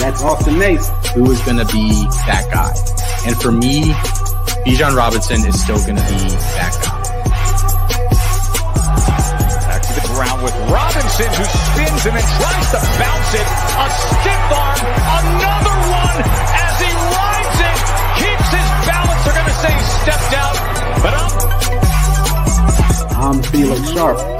That's Austin Nace. who is going to be that guy. And for me, Bijan Robinson is still going to be that guy. Back to the ground with Robinson who spins and then tries to bounce it. A stiff arm, another one as he rides it, keeps his balance. They're going to say he stepped out, but I'm I'm Felix Sharp.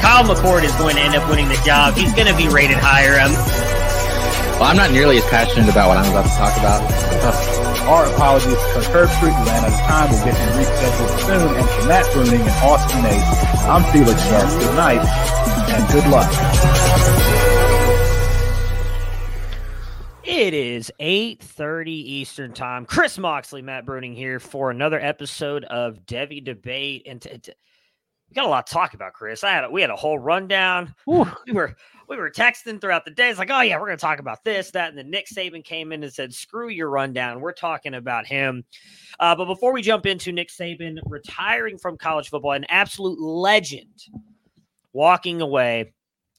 Kyle McCord is going to end up winning the job. He's going to be rated higher. Um, Well, I'm not nearly as passionate about what I'm about to talk about. Our apologies because Herbstreit ran out of time. We'll get him rescheduled soon. And for Matt Bruening and Austin Nace, I'm Felix Sharp. Good night and good luck. It is 8:30 Eastern Time. Chris Moxley, Matt Bruening here for another episode of Devy Debate. And t- t- we got a lot to talk about, Chris. I had a, we had a whole rundown. We were we were texting throughout the day. It's like, oh yeah, we're gonna talk about this, that, and then Nick Saban came in and said, "Screw your rundown. We're talking about him." Uh, but before we jump into Nick Saban retiring from college football, an absolute legend, walking away.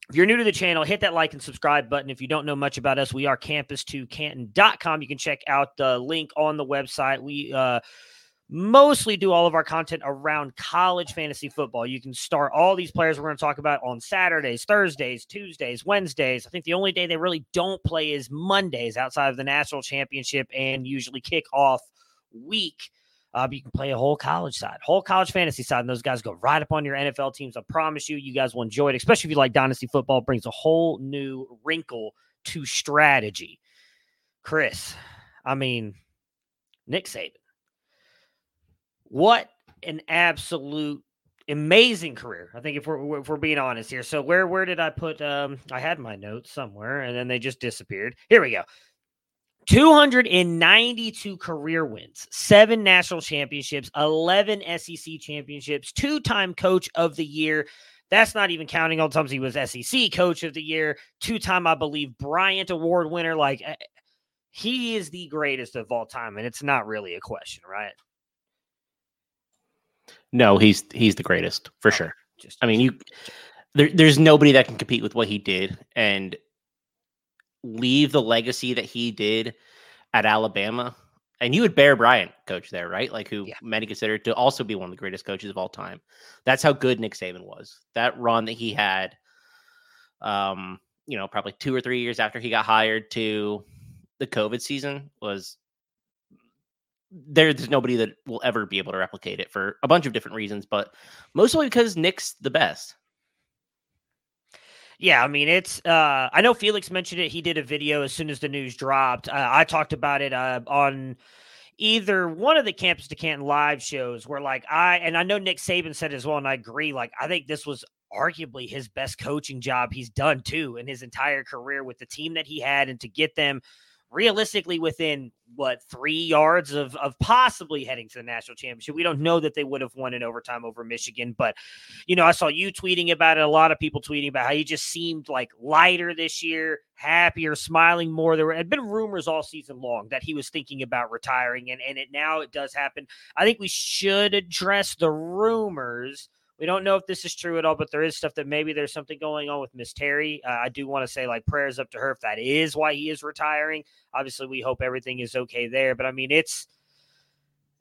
If you're new to the channel, hit that like and subscribe button. If you don't know much about us, we are campus2canton.com. You can check out the link on the website. We uh, mostly do all of our content around college fantasy football. You can start all these players we're going to talk about on Saturdays, Thursdays, Tuesdays, Wednesdays. I think the only day they really don't play is Mondays outside of the national championship and usually kick off week. Uh, you can play a whole college side, whole college fantasy side, and those guys go right up on your NFL teams. I promise you, you guys will enjoy it, especially if you like dynasty football. It brings a whole new wrinkle to strategy. Chris, I mean, Nick Saban, what an absolute amazing career. I think if we're if we're being honest here. So where where did I put? Um, I had my notes somewhere, and then they just disappeared. Here we go. 292 career wins, seven national championships, 11 SEC championships, two time coach of the year. That's not even counting all the times he was SEC coach of the year, two time, I believe, Bryant Award winner. Like, eh, he is the greatest of all time, and it's not really a question, right? No, he's he's the greatest for sure. Just, I mean, you there, there's nobody that can compete with what he did and leave the legacy that he did at Alabama. And you had Bear Bryant coach there, right? Like who Yeah. many consider to also be one of the greatest coaches of all time. That's how good Nick Saban was. That run that he had, um, you know, probably two or three years after he got hired to the COVID season was there's nobody that will ever be able to replicate it for a bunch of different reasons, but mostly because Nick's the best. Yeah, I mean it's. Uh, I know Felix mentioned it. He did a video as soon as the news dropped. Uh, I talked about it uh, on either one of the Campus to Canton live shows where, like, I and I know Nick Saban said as well, and I agree. Like, I think this was arguably his best coaching job he's done too in his entire career with the team that he had, and to get them realistically within what three yards of of possibly heading to the national championship. We don't know that they would have won in overtime over Michigan, but you know, I saw you tweeting about it, a lot of people tweeting about how he just seemed like lighter this year, happier, smiling more. There had been rumors all season long that he was thinking about retiring, and and it now it does happen. I think we should address the rumors we don't know if this is true at all, but there is stuff that maybe there's something going on with Miss Terry. Uh, I do want to say like prayers up to her if that is why he is retiring. Obviously, we hope everything is okay there. But I mean, it's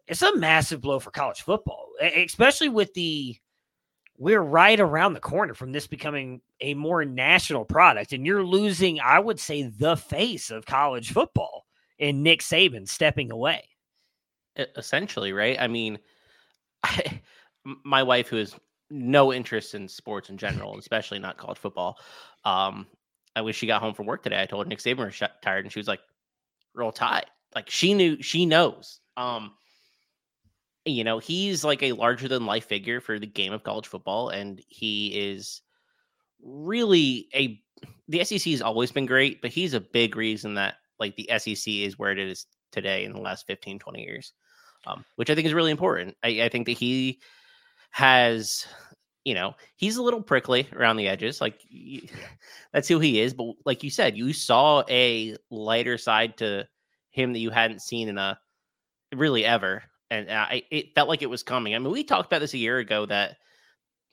it's a massive blow for college football, especially with the we're right around the corner from this becoming a more national product, and you're losing, I would say, the face of college football in Nick Saban stepping away. Essentially, right? I mean, I, my wife, who is no interest in sports in general, especially not college football. Um, I wish she got home from work today. I told her Nick Saban was tired, and she was like, "Roll Tide." Like she knew, she knows. Um, you know, he's like a larger than life figure for the game of college football, and he is really a. The SEC has always been great, but he's a big reason that like the SEC is where it is today in the last 15, 20 years, um, which I think is really important. I, I think that he has you know he's a little prickly around the edges like that's who he is but like you said you saw a lighter side to him that you hadn't seen in a really ever and I, it felt like it was coming i mean we talked about this a year ago that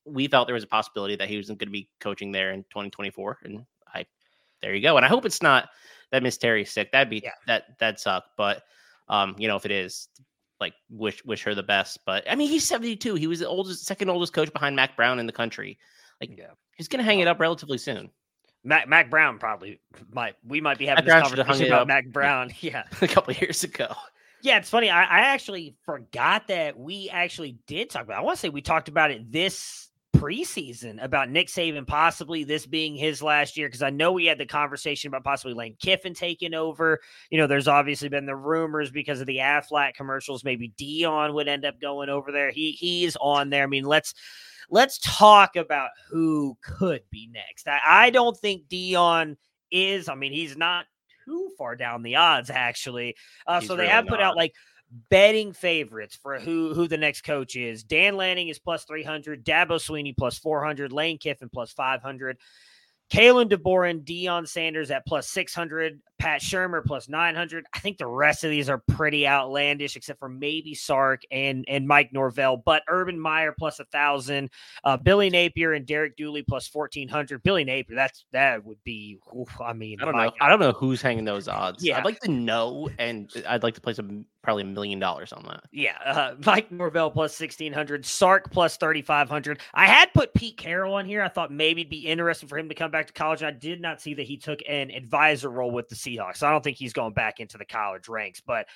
we felt there was a possibility that he wasn't going to be coaching there in 2024 and i there you go and i hope it's not that miss terry's sick that'd be yeah. that that'd suck but um you know if it is like wish wish her the best. But I mean, he's 72. He was the oldest, second oldest coach behind Mack Brown in the country. Like, yeah. he's gonna hang it up relatively soon. Mac Mack Brown probably might. We might be having Mack this Brown conversation about Mack Brown. Yeah, a couple years ago. Yeah, it's funny. I, I actually forgot that we actually did talk about. It. I want to say we talked about it this preseason about Nick Saban possibly this being his last year because I know we had the conversation about possibly Lane Kiffin taking over. You know, there's obviously been the rumors because of the Aflac commercials, maybe Deion would end up going over there. He he's on there. I mean, let's let's talk about who could be next. I, I don't think Deion is. I mean, he's not too far down the odds actually. Uh, so they really have put out like betting favorites for who who the next coach is. Dan Lanning is plus 300, Dabo Swinney plus 400, Lane Kiffin plus 500. Kalen DeBoer and Deion Sanders at plus 600, Pat Shurmur plus 900. I think the rest of these are pretty outlandish, except for maybe Sark and, and Mike Norvell. But Urban Meyer plus 1,000, uh, Billy Napier and Derek Dooley plus 1,400. Billy Napier, that's that would be, oof, I mean, I don't know. God. I don't know who's hanging those odds. Yeah. I'd like to know, and I'd like to place a, probably a million dollars on that. Yeah. Uh, Mike Norvell plus 1,600, Sark plus 3,500. I had put Pete Carroll on here. I thought maybe it'd be interesting for him to come back to college. I did not see that he took an advisor role with the Seahawks. I don't think he's going back into the college ranks, but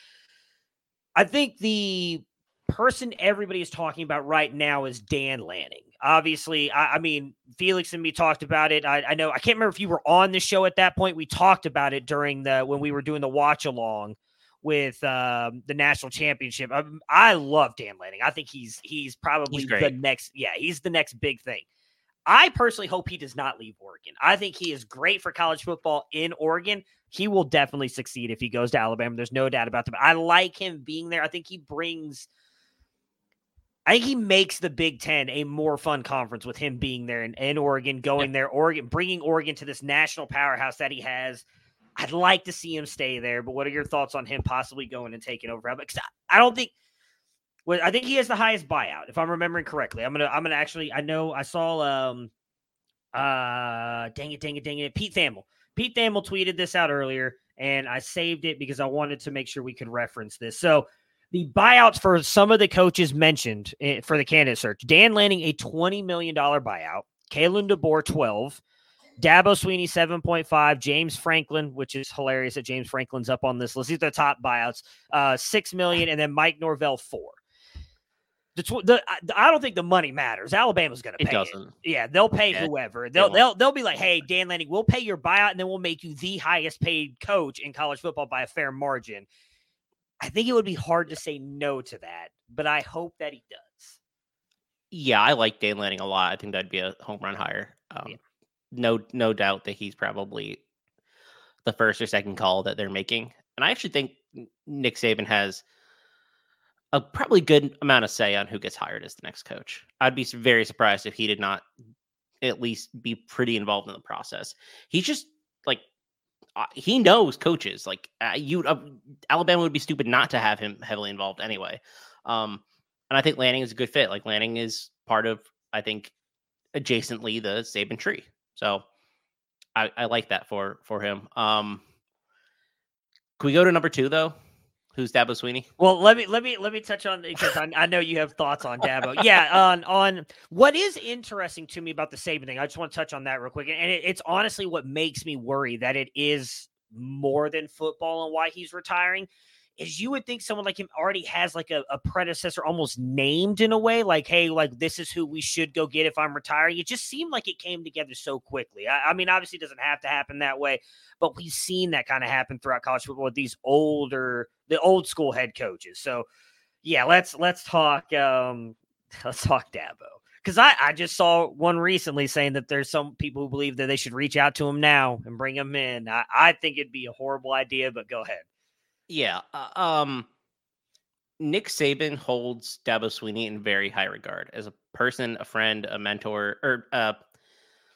I think the person everybody is talking about right now is Dan Lanning. Obviously, I, I mean, Felix and me talked about it. I, I, know I can't remember if you were on the show at that point. We talked about it during the when we were doing the watch along with um, the national championship. I, um, I, love Dan Lanning. I think he's he's probably he's the next. Yeah, he's the next big thing. I personally hope he does not leave Oregon. I think he is great for college football in Oregon. He will definitely succeed if he goes to Alabama. There's no doubt about that. I like him being there. I think he brings I think he makes the Big Ten a more fun conference with him being there in, in Oregon, going yeah. there, Oregon, bringing Oregon to this national powerhouse that he has. I'd like to see him stay there, but what are your thoughts on him possibly going and taking over? Because I, I don't think well, I think he has the highest buyout, if I'm remembering correctly. I'm gonna I'm gonna actually I know I saw um uh dang it, dang it, dang it. Pete Thamel. Pete Thamel tweeted this out earlier, and I saved it because I wanted to make sure we could reference this. So the buyouts for some of the coaches mentioned eh, for the candidate search. Dan Lanning, a $20 million buyout. Kalen DeBoer, 12. Dabo Swinney, 7.5. James Franklin, which is hilarious that James Franklin's up on this list. These are the top buyouts. Uh, 6 million. And then Mike Norvell, 4. The, tw- the I don't think the money matters. Alabama's going to pay. It doesn't. It. Yeah, they'll pay yeah, whoever. They'll they will they'll be like, "Hey, Dan Lanning, we'll pay your buyout, and then we'll make you the highest paid coach in college football by a fair margin." I think it would be hard to say no to that, but I hope that he does. Yeah, I like Dan Lanning a lot. I think that'd be a home run hire. Um, yeah. No, no doubt that he's probably the first or second call that they're making. And I actually think Nick Saban has a probably good amount of say on who gets hired as the next coach. I'd be very surprised if he did not at least be pretty involved in the process. He's just like uh, he knows coaches. Like uh, you, uh, Alabama would be stupid not to have him heavily involved anyway. Um, and I think Lanning is a good fit. Like Lanning is part of, I think, adjacently the Saban tree. So I, I like that for for him. Um, can we go to number two though? Who's Dabo Swinney? Well, let me let me let me touch on because I, I know you have thoughts on Dabo. yeah, on on what is interesting to me about the Saban thing. I just want to touch on that real quick, and it, it's honestly what makes me worry that it is more than football and why he's retiring is you would think someone like him already has like a, a, predecessor almost named in a way, like, hey, like this is who we should go get if I'm retiring. It just seemed like it came together so quickly. I, I mean, obviously, it doesn't have to happen that way, but we've seen that kind of happen throughout college football with these older, the old school head coaches. So, yeah, let's let's talk. Um, let's talk Dabo because I, I just saw one recently saying that there's some people who believe that they should reach out to him now and bring him in. I, I think it'd be a horrible idea, but go ahead. Yeah. Uh, um, Nick Saban holds Dabo Swinney in very high regard as a person, a friend, a mentor, or uh,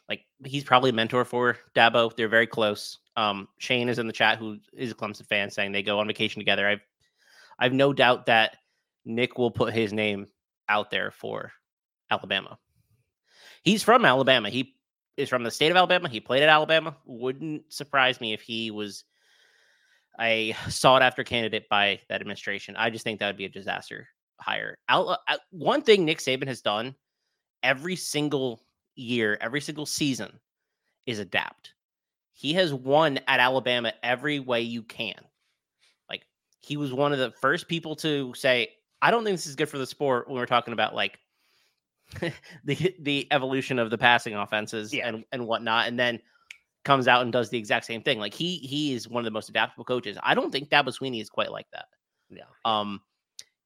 like he's probably a mentor for Dabo. They're very close. Um, Shane is in the chat, who is a Clemson fan, saying they go on vacation together. I've, I've no doubt that Nick will put his name out there for Alabama. He's from Alabama. He is from the state of Alabama. He played at Alabama. Wouldn't surprise me if he was a sought after candidate by that administration. I just think that would be a disaster hire. Out, uh, one thing Nick Saban has done every single year, every single season is adapt. He has won at Alabama every way you can. Like he was one of the first people to say, I don't think this is good for the sport when we're talking about like the the evolution of the passing offenses yeah. and, and whatnot. And then comes out and does the exact same thing. Like he he is one of the most adaptable coaches. I don't think Dabo Swinney is quite like that. Yeah. Um,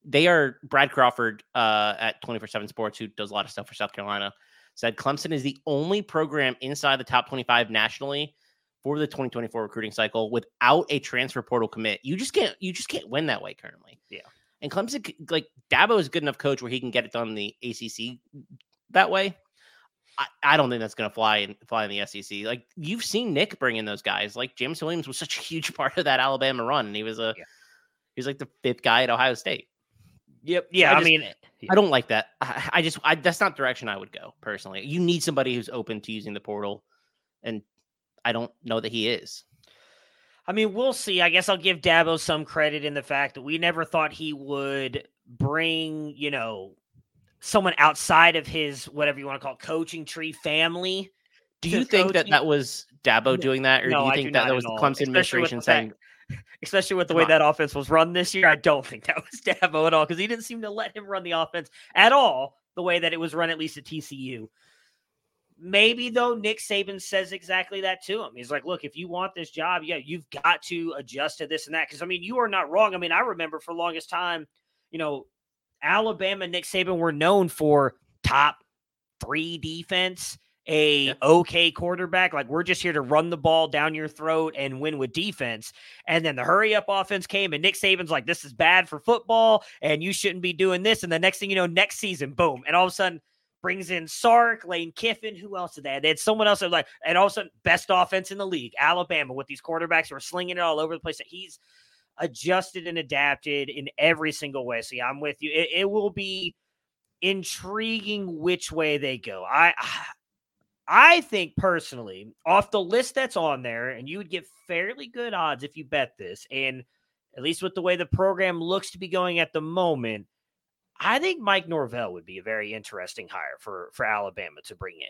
they are Brad Crawford uh, at 24 7 Sports, who does a lot of stuff for South Carolina, said Clemson is the only program inside the top 25 nationally for the 2024 recruiting cycle without a transfer portal commit. You just can't you just can't win that way currently. Yeah. And Clemson, like Dabo is a good enough coach where he can get it done in the ACC that way. I, I don't think that's going to fly in fly in the SEC. Like you've seen Nick bring in those guys. Like Jameson Williams was such a huge part of that Alabama run, and he was a yeah. he was like the fifth guy at Ohio State. Yep. Yeah. I, I, mean, I don't like that. I, I just I, that's not direction I would go personally. You need somebody who's open to using the portal, and I don't know that he is. I mean, we'll see. I guess I'll give Dabo some credit in the fact that we never thought he would bring, you know, someone outside of his whatever you want to call it, coaching tree family. Do you think that that was Dabo doing that, or no, do you think that that was the Clemson administration saying? That, especially with the way on. that offense was run this year, I don't think that was Dabo at all because he didn't seem to let him run the offense at all the way that it was run at least at TCU. Maybe though, Nick Saban says exactly that to him. He's like, "Look, if you want this job, yeah, you've got to adjust to this and that." Because I mean, you are not wrong. I mean, I remember for longest time, you know, Alabama, Nick Saban were known for top three defense, a yeah. okay quarterback. Like we're just here to run the ball down your throat and win with defense. And then the hurry up offense came, and Nick Saban's like, "This is bad for football, and you shouldn't be doing this." And the next thing you know, next season, boom, and all of a sudden brings in Sark, Lane Kiffin. Who else did they? Have? They had someone else that like, and all of a sudden, best offense in the league, Alabama, with these quarterbacks who are slinging it all over the place. That He's adjusted and adapted in every single way. So yeah, I'm with you. It, it will be intriguing which way they go. I I think personally, off the list that's on there, and you would get fairly good odds if you bet this, and at least with the way the program looks to be going at the moment, I think Mike Norvell would be a very interesting hire for for Alabama to bring in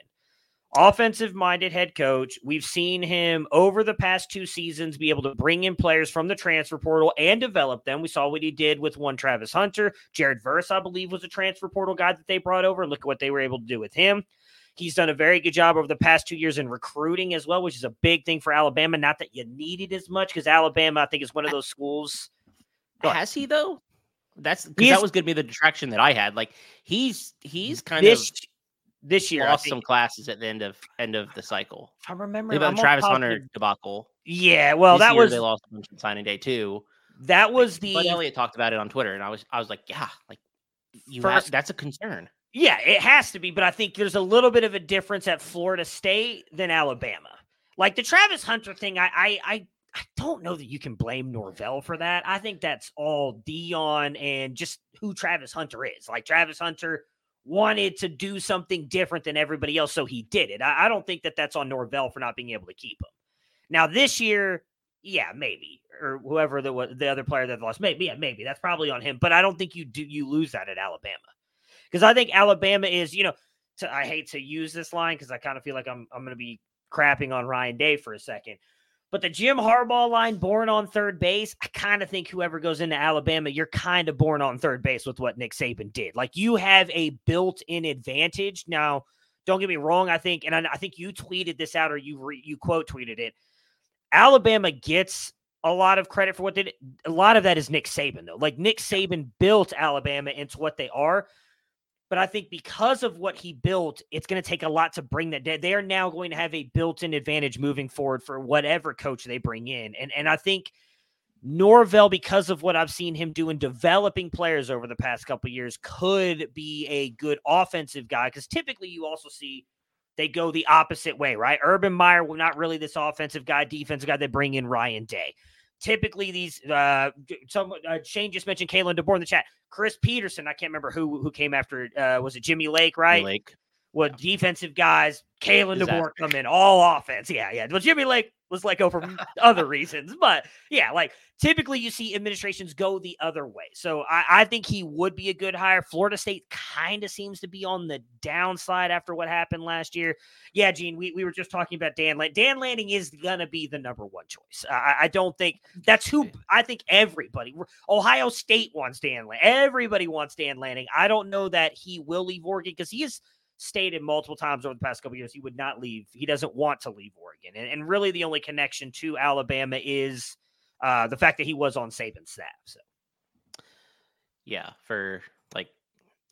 offensive minded head coach. We've seen him over the past two seasons be able to bring in players from the transfer portal and develop them. We saw what he did with one Travis Hunter. Jared Verse, I believe, was a transfer portal guy that they brought over. Look at what they were able to do with him. He's done a very good job over the past two years in recruiting as well, which is a big thing for Alabama. Not that you need it as much because Alabama, I think, is one of those schools. Has he though? That's because that was going to be the distraction that I had. Like he's he's kind this, of this year lost some classes at the end of end of the cycle. I remember, about Travis Hunter debacle. Yeah, well, This that was they lost on signing day too. that was Bud the Elliott talked about it on Twitter, and I was I was like, yeah, like you have, First- that's a concern. Yeah, it has to be, but I think there's a little bit of a difference at Florida State than Alabama. Like the Travis Hunter thing, I I I, I don't know that you can blame Norvell for that. I think that's all Deion and just who Travis Hunter is. Like Travis Hunter wanted to do something different than everybody else, so he did it. I, I don't think that that's on Norvell for not being able to keep him. Now this year, yeah, maybe or whoever the the other player that lost, maybe yeah, maybe that's probably on him. But I don't think you do you lose that at Alabama because I think Alabama is, you know, to, I hate to use this line because I kind of feel like I'm I'm going to be crapping on Ryan Day for a second. But the Jim Harbaugh line, born on third base, I kind of think whoever goes into Alabama, you're kind of born on third base with what Nick Saban did. Like you have a built-in advantage. Now, don't get me wrong. I think, and I, I think you tweeted this out or you re, you quote tweeted it. Alabama gets a lot of credit for what they did. A lot of that is Nick Saban, though. Like Nick Saban built Alabama into what they are. But I think because of what he built, it's going to take a lot to bring that. They are now going to have a built-in advantage moving forward for whatever coach they bring in, and and I think Norvell, because of what I've seen him do in developing players over the past couple years, could be a good offensive guy. Because typically, you also see they go the opposite way, right? Urban Meyer, well, not really this offensive guy, defensive guy. They bring in Ryan Day. Typically, these uh, some uh, Shane just mentioned Kalen DeBoer in the chat. Chris Peterson, I can't remember who who came after. Uh, was it Jimmy Lake? Right? Like What defensive guys? Kalen. DeBoer come in all offense. Yeah, yeah. Well, Jimmy Lake was let go for other reasons, but yeah, like typically you see administrations go the other way. So I, I think he would be a good hire. Florida State kind of seems to be on the downside after what happened last year. Yeah, Gene, we, we were just talking about Dan. Lan- Dan Lanning is gonna be the number one choice. I, I don't think that's who I think everybody. Ohio State wants Dan Lanning. Everybody wants Dan Lanning. I don't know that he will leave Oregon because he has stated multiple times over the past couple years he would not leave. He doesn't want to leave Oregon, and, and really the only connection to Alabama is uh, the fact that he was on Saban's staff. So yeah, for like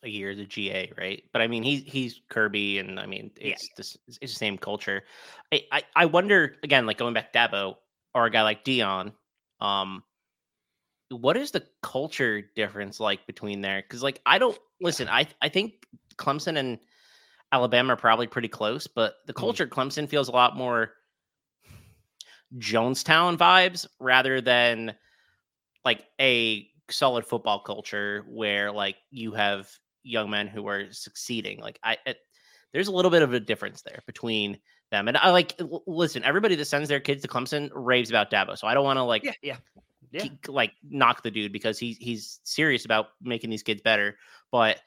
a year as a GA, right? But I mean, he's he's Kirby, and I mean, Yeah, it's this it's the same culture. I, I I wonder again, like going back to Dabo or a guy like Deion, um, what is the culture difference like between there? Because like I don't listen. I I think Clemson and Alabama are probably pretty close, but the Mhm. culture at Clemson feels a lot more Jonestown vibes rather than like a solid football culture where like you have young men who are succeeding. Like I, it, there's a little bit of a difference there between them. And I like listen. Everybody that sends their kids to Clemson raves about Dabo, so I don't want to like yeah, yeah, yeah. keep- like knock the dude because he's he's serious about making these kids better. But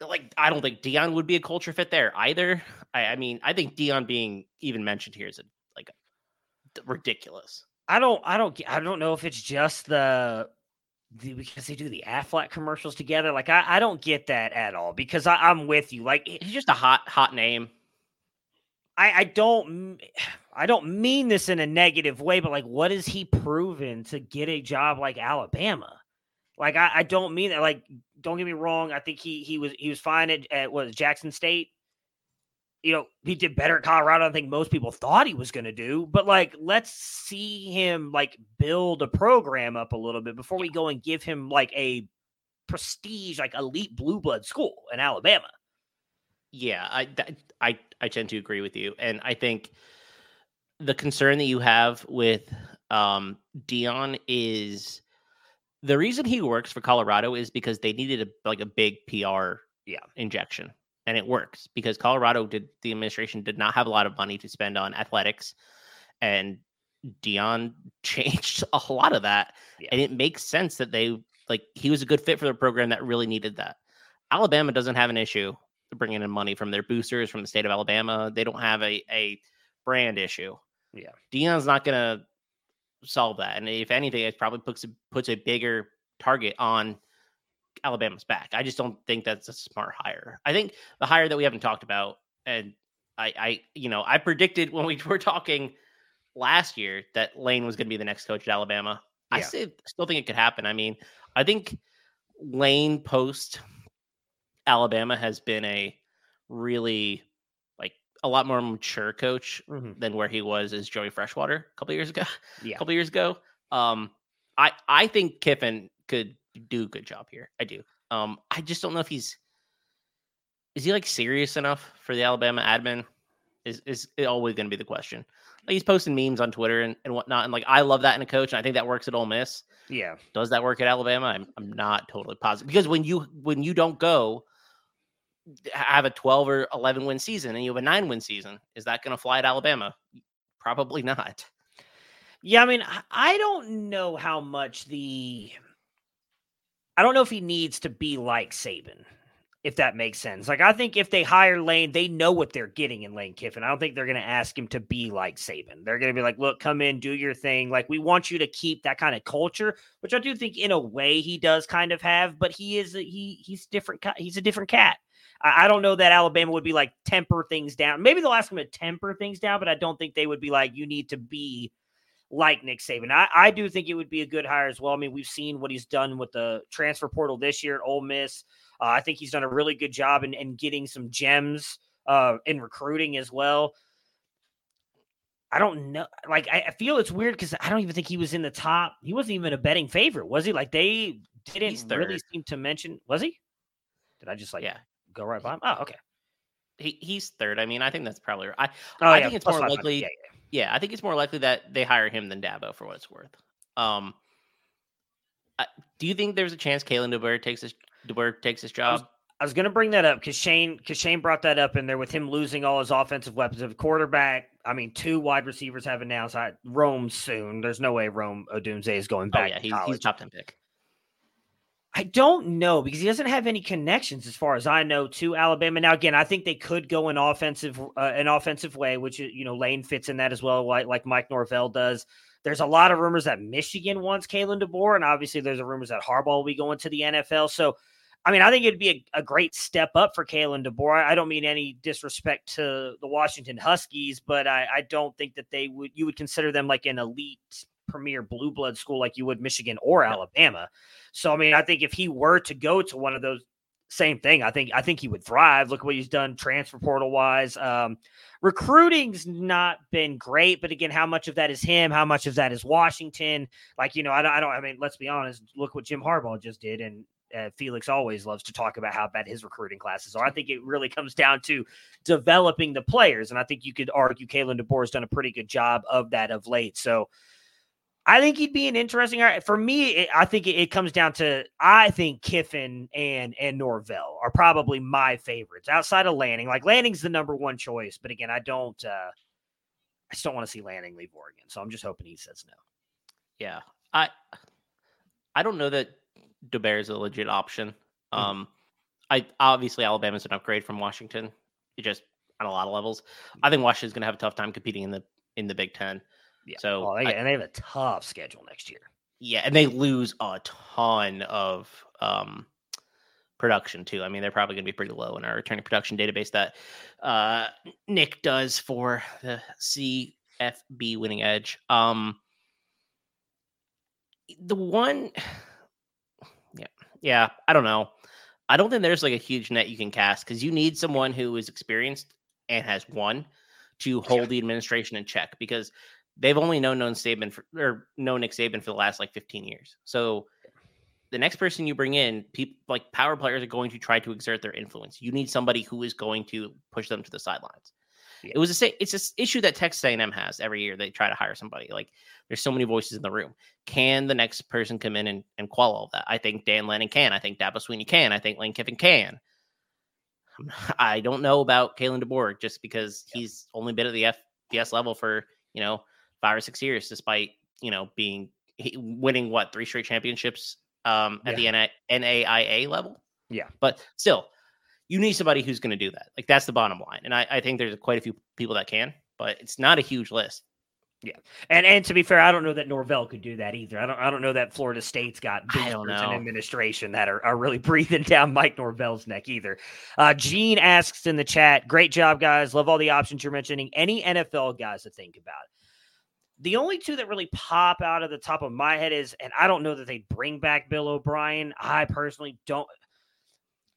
like, I don't think Deion would be a culture fit there either. I, I mean, I think Deion being even mentioned here is a, like ridiculous. I don't, I don't, I don't know if it's just the, the because they do the Aflac commercials together. Like I, I don't get that at all because I, I'm with you. Like He's just a hot hot name. I, I don't I don't mean this in a negative way, but like what has he proven to get a job like Alabama? Like I, I don't mean that like don't get me wrong. I think he he was he was fine at, at what Jackson State. You know, he did better at Colorado than I think most people thought he was gonna do. But like let's see him like build a program up a little bit before we go and give him like a prestige, like elite blue blood school in Alabama. Yeah, I I I tend to agree with you, and I think the concern that you have with um, Deion is the reason he works for Colorado is because they needed a like a big PR Yeah. injection, and it works because Colorado did the administration did not have a lot of money to spend on athletics, and Deion changed a lot of that, Yeah. and it makes sense that they like he was a good fit for the program that really needed that. Alabama doesn't have an issue bringing in money from their boosters from the state of Alabama. They don't have a a brand issue. Yeah. Deion's not going to solve that, and if anything, it probably puts a, puts a bigger target on Alabama's back. I just don't think that's a smart hire. I think the hire that we haven't talked about, and I, I you know, I predicted when we were talking last year that Lane was going to be the next coach at Alabama. I Yeah. still, still think it could happen. I mean, I think Lane post Alabama has been a really a lot more mature coach Mhm. than where he was as Joey Freshwater a couple years ago. Yeah. A couple years ago. Um, I I think Kiffin could do a good job here. I do. Um, I just don't know if he's is he like serious enough for the Alabama admin? Is is always going to be the question? Like he's posting memes on Twitter and, and whatnot, and like I love that in a coach, and I think that works at Ole Miss. Yeah. Does that work at Alabama? I'm I'm not totally positive because when you when you don't go have a 12 or 11 win season and you have a nine win season, is that going to fly at Alabama? Probably not. Yeah, I mean, I- don't know how much the I don't know if he needs to be like Saban, if that makes sense. Like I think if they hire Lane, they know what they're getting in Lane Kiffin. I don't think they're going to ask him to be like Saban. They're going to be like, "Look, come in, do your thing. Like we want you to keep that kind of culture," which I do think in a way he does kind of have, but he is a, he he's different he's a different cat. I, I don't know that Alabama would be like temper things down. Maybe they'll ask him to temper things down, but I don't think they would be like, "You need to be like Nick Saban. I, I do think it would be a good hire as well. I mean, we've seen what he's done with the transfer portal this year at Ole Miss. Uh, I think he's done a really good job in, in getting some gems uh, in recruiting as well. I don't know. Like, I, I feel it's weird because I don't even think he was in the top. He wasn't even a betting favorite, was he? Like, they didn't really seem to mention. Was he? Did I just like Yeah. Go right by him? Oh, okay. He, he's third. I mean, I think that's probably I Oh, I yeah, think it's more likely Yeah, yeah, I think it's more likely that they hire him than Dabo for what it's worth. Um I, do you think there's a chance Kalen DeBoer takes his DeBoer takes his I was- job? I was going to bring that up because Shane, because Shane brought that up in there with him losing all his offensive weapons of quarterback. I mean, two wide receivers have announced I, Rome soon. There's no way Rome Odunze is going back. Oh back yeah, to he's, he's top ten pick. I don't know because he doesn't have any connections, as far as I know, to Alabama. Now, again, I think they could go an offensive, uh, an offensive way, which you know Lane fits in that as well, like like Mike Norvell does. There's a lot of rumors that Michigan wants Kalen DeBoer, and obviously there's a rumors that Harbaugh will be going to the NFL. So, I mean, I think it'd be a, a great step up for Kalen DeBoer. I don't mean any disrespect to the Washington Huskies, but I, I don't think that they would you would consider them like an elite premier blue blood school like you would Michigan or Alabama. So I mean, I think if he were to go to one of those, same thing. I think I think he would thrive. Look what he's done transfer portal wise. Um, recruiting's not been great, but again, how much of that is him? How much of that is Washington? Like you know, I don't. I, don't, I mean, let's be honest. Look what Jim Harbaugh just did, and uh, Felix always loves to talk about how bad his recruiting classes are. I think it really comes down to developing the players, and I think you could argue Kalen DeBoer has done a pretty good job of that of late. So. I think he'd be an interesting. hire. For me, it, I think it, it comes down to I think Kiffin and and Norvell are probably my favorites outside of Lanning. Like Lanning's the number one choice, but again, I don't. uh I just don't want to see Lanning leave Oregon, so I'm just hoping he says no. Yeah. I I don't know that DeBoer is a legit option. Mhm. Um I obviously Alabama's an upgrade from Washington. It just on a lot of levels. I think Washington's gonna have a tough time competing in the in the Big Ten. Yeah. So Oh, they, I- and they have a tough schedule next year. yeah, and they lose a ton of um production too. I mean, they're probably going to be pretty low in our returning production database that uh Nick does for the CFB winning edge. Um the one yeah, yeah, I don't know. I don't think there's like a huge net you can cast because you need someone who is experienced and has won to hold the administration in check because they've only known known Saban for or known Nick Saban for the last like 15 years. So the next person you bring in, people like power players are going to try to exert their influence. You need somebody who is going to push them to the sidelines. Yeah. It was a it's an issue that Texas A&M has every year. They try to hire somebody. Like there's so many voices in the room. Can the next person come in and, and quell all that? I think Dan Lanning can. I think Dabo Swinney can. I think Lane Kiffin can. I don't know about Kalen DeBoer just because he's only been at the FBS level for you know five or six years, despite you know being winning what three straight championships um, at the NA, NAIA level. Yeah. but still, you need somebody who's going to do that. Like that's the bottom line, and I, I think there's quite a few people that can, but it's not a huge list. Yeah, and and to be fair, I don't know that Norvell could do that either. I don't I don't know that Florida State's got I don't know. administration that are, are really breathing down Mike Norvell's neck either. Uh Gene asks in the chat, great job, guys. Love all the options you're mentioning. Any NFL guys to think about. The only two that really pop out of the top of my head is, and I don't know that they bring back Bill O'Brien. I personally don't.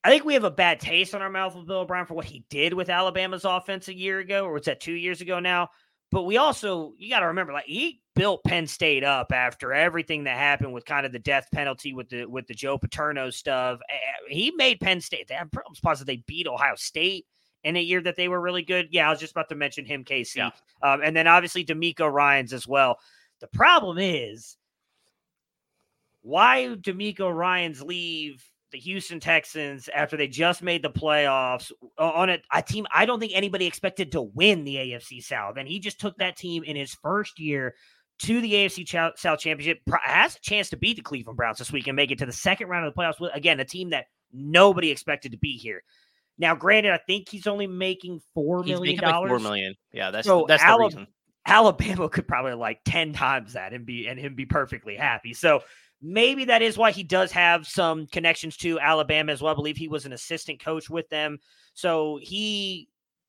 I think we have a bad taste on our mouth with Bill O'Brien for what he did with Alabama's offense a year ago, or was that two years ago now? But we also, you got to remember, like he built Penn State up after everything that happened with kind of the death penalty with the with the Joe Paterno stuff. He made Penn State. I'm positive they beat Ohio State in a year that they were really good. Yeah, I was just about to mention him, Casey, yeah. um, and then obviously DeMeco Ryans as well. The problem is why DeMeco Ryans leave the Houston Texans after they just made the playoffs on a, a, team I don't think anybody expected to win the AFC South. And he just took that team in his first year to the AFC Ch- South Championship, has a chance to beat the Cleveland Browns this week and make it to the second round of the playoffs. With, again, a team that nobody expected to be here. Now, granted, I think he's only making four he's million dollars. Four million, yeah. That's so that's Alabama, the reason. Alabama could probably like ten times that and be and him be perfectly happy. So maybe that is why he does have some connections to Alabama as well. I believe he was an assistant coach with them, so he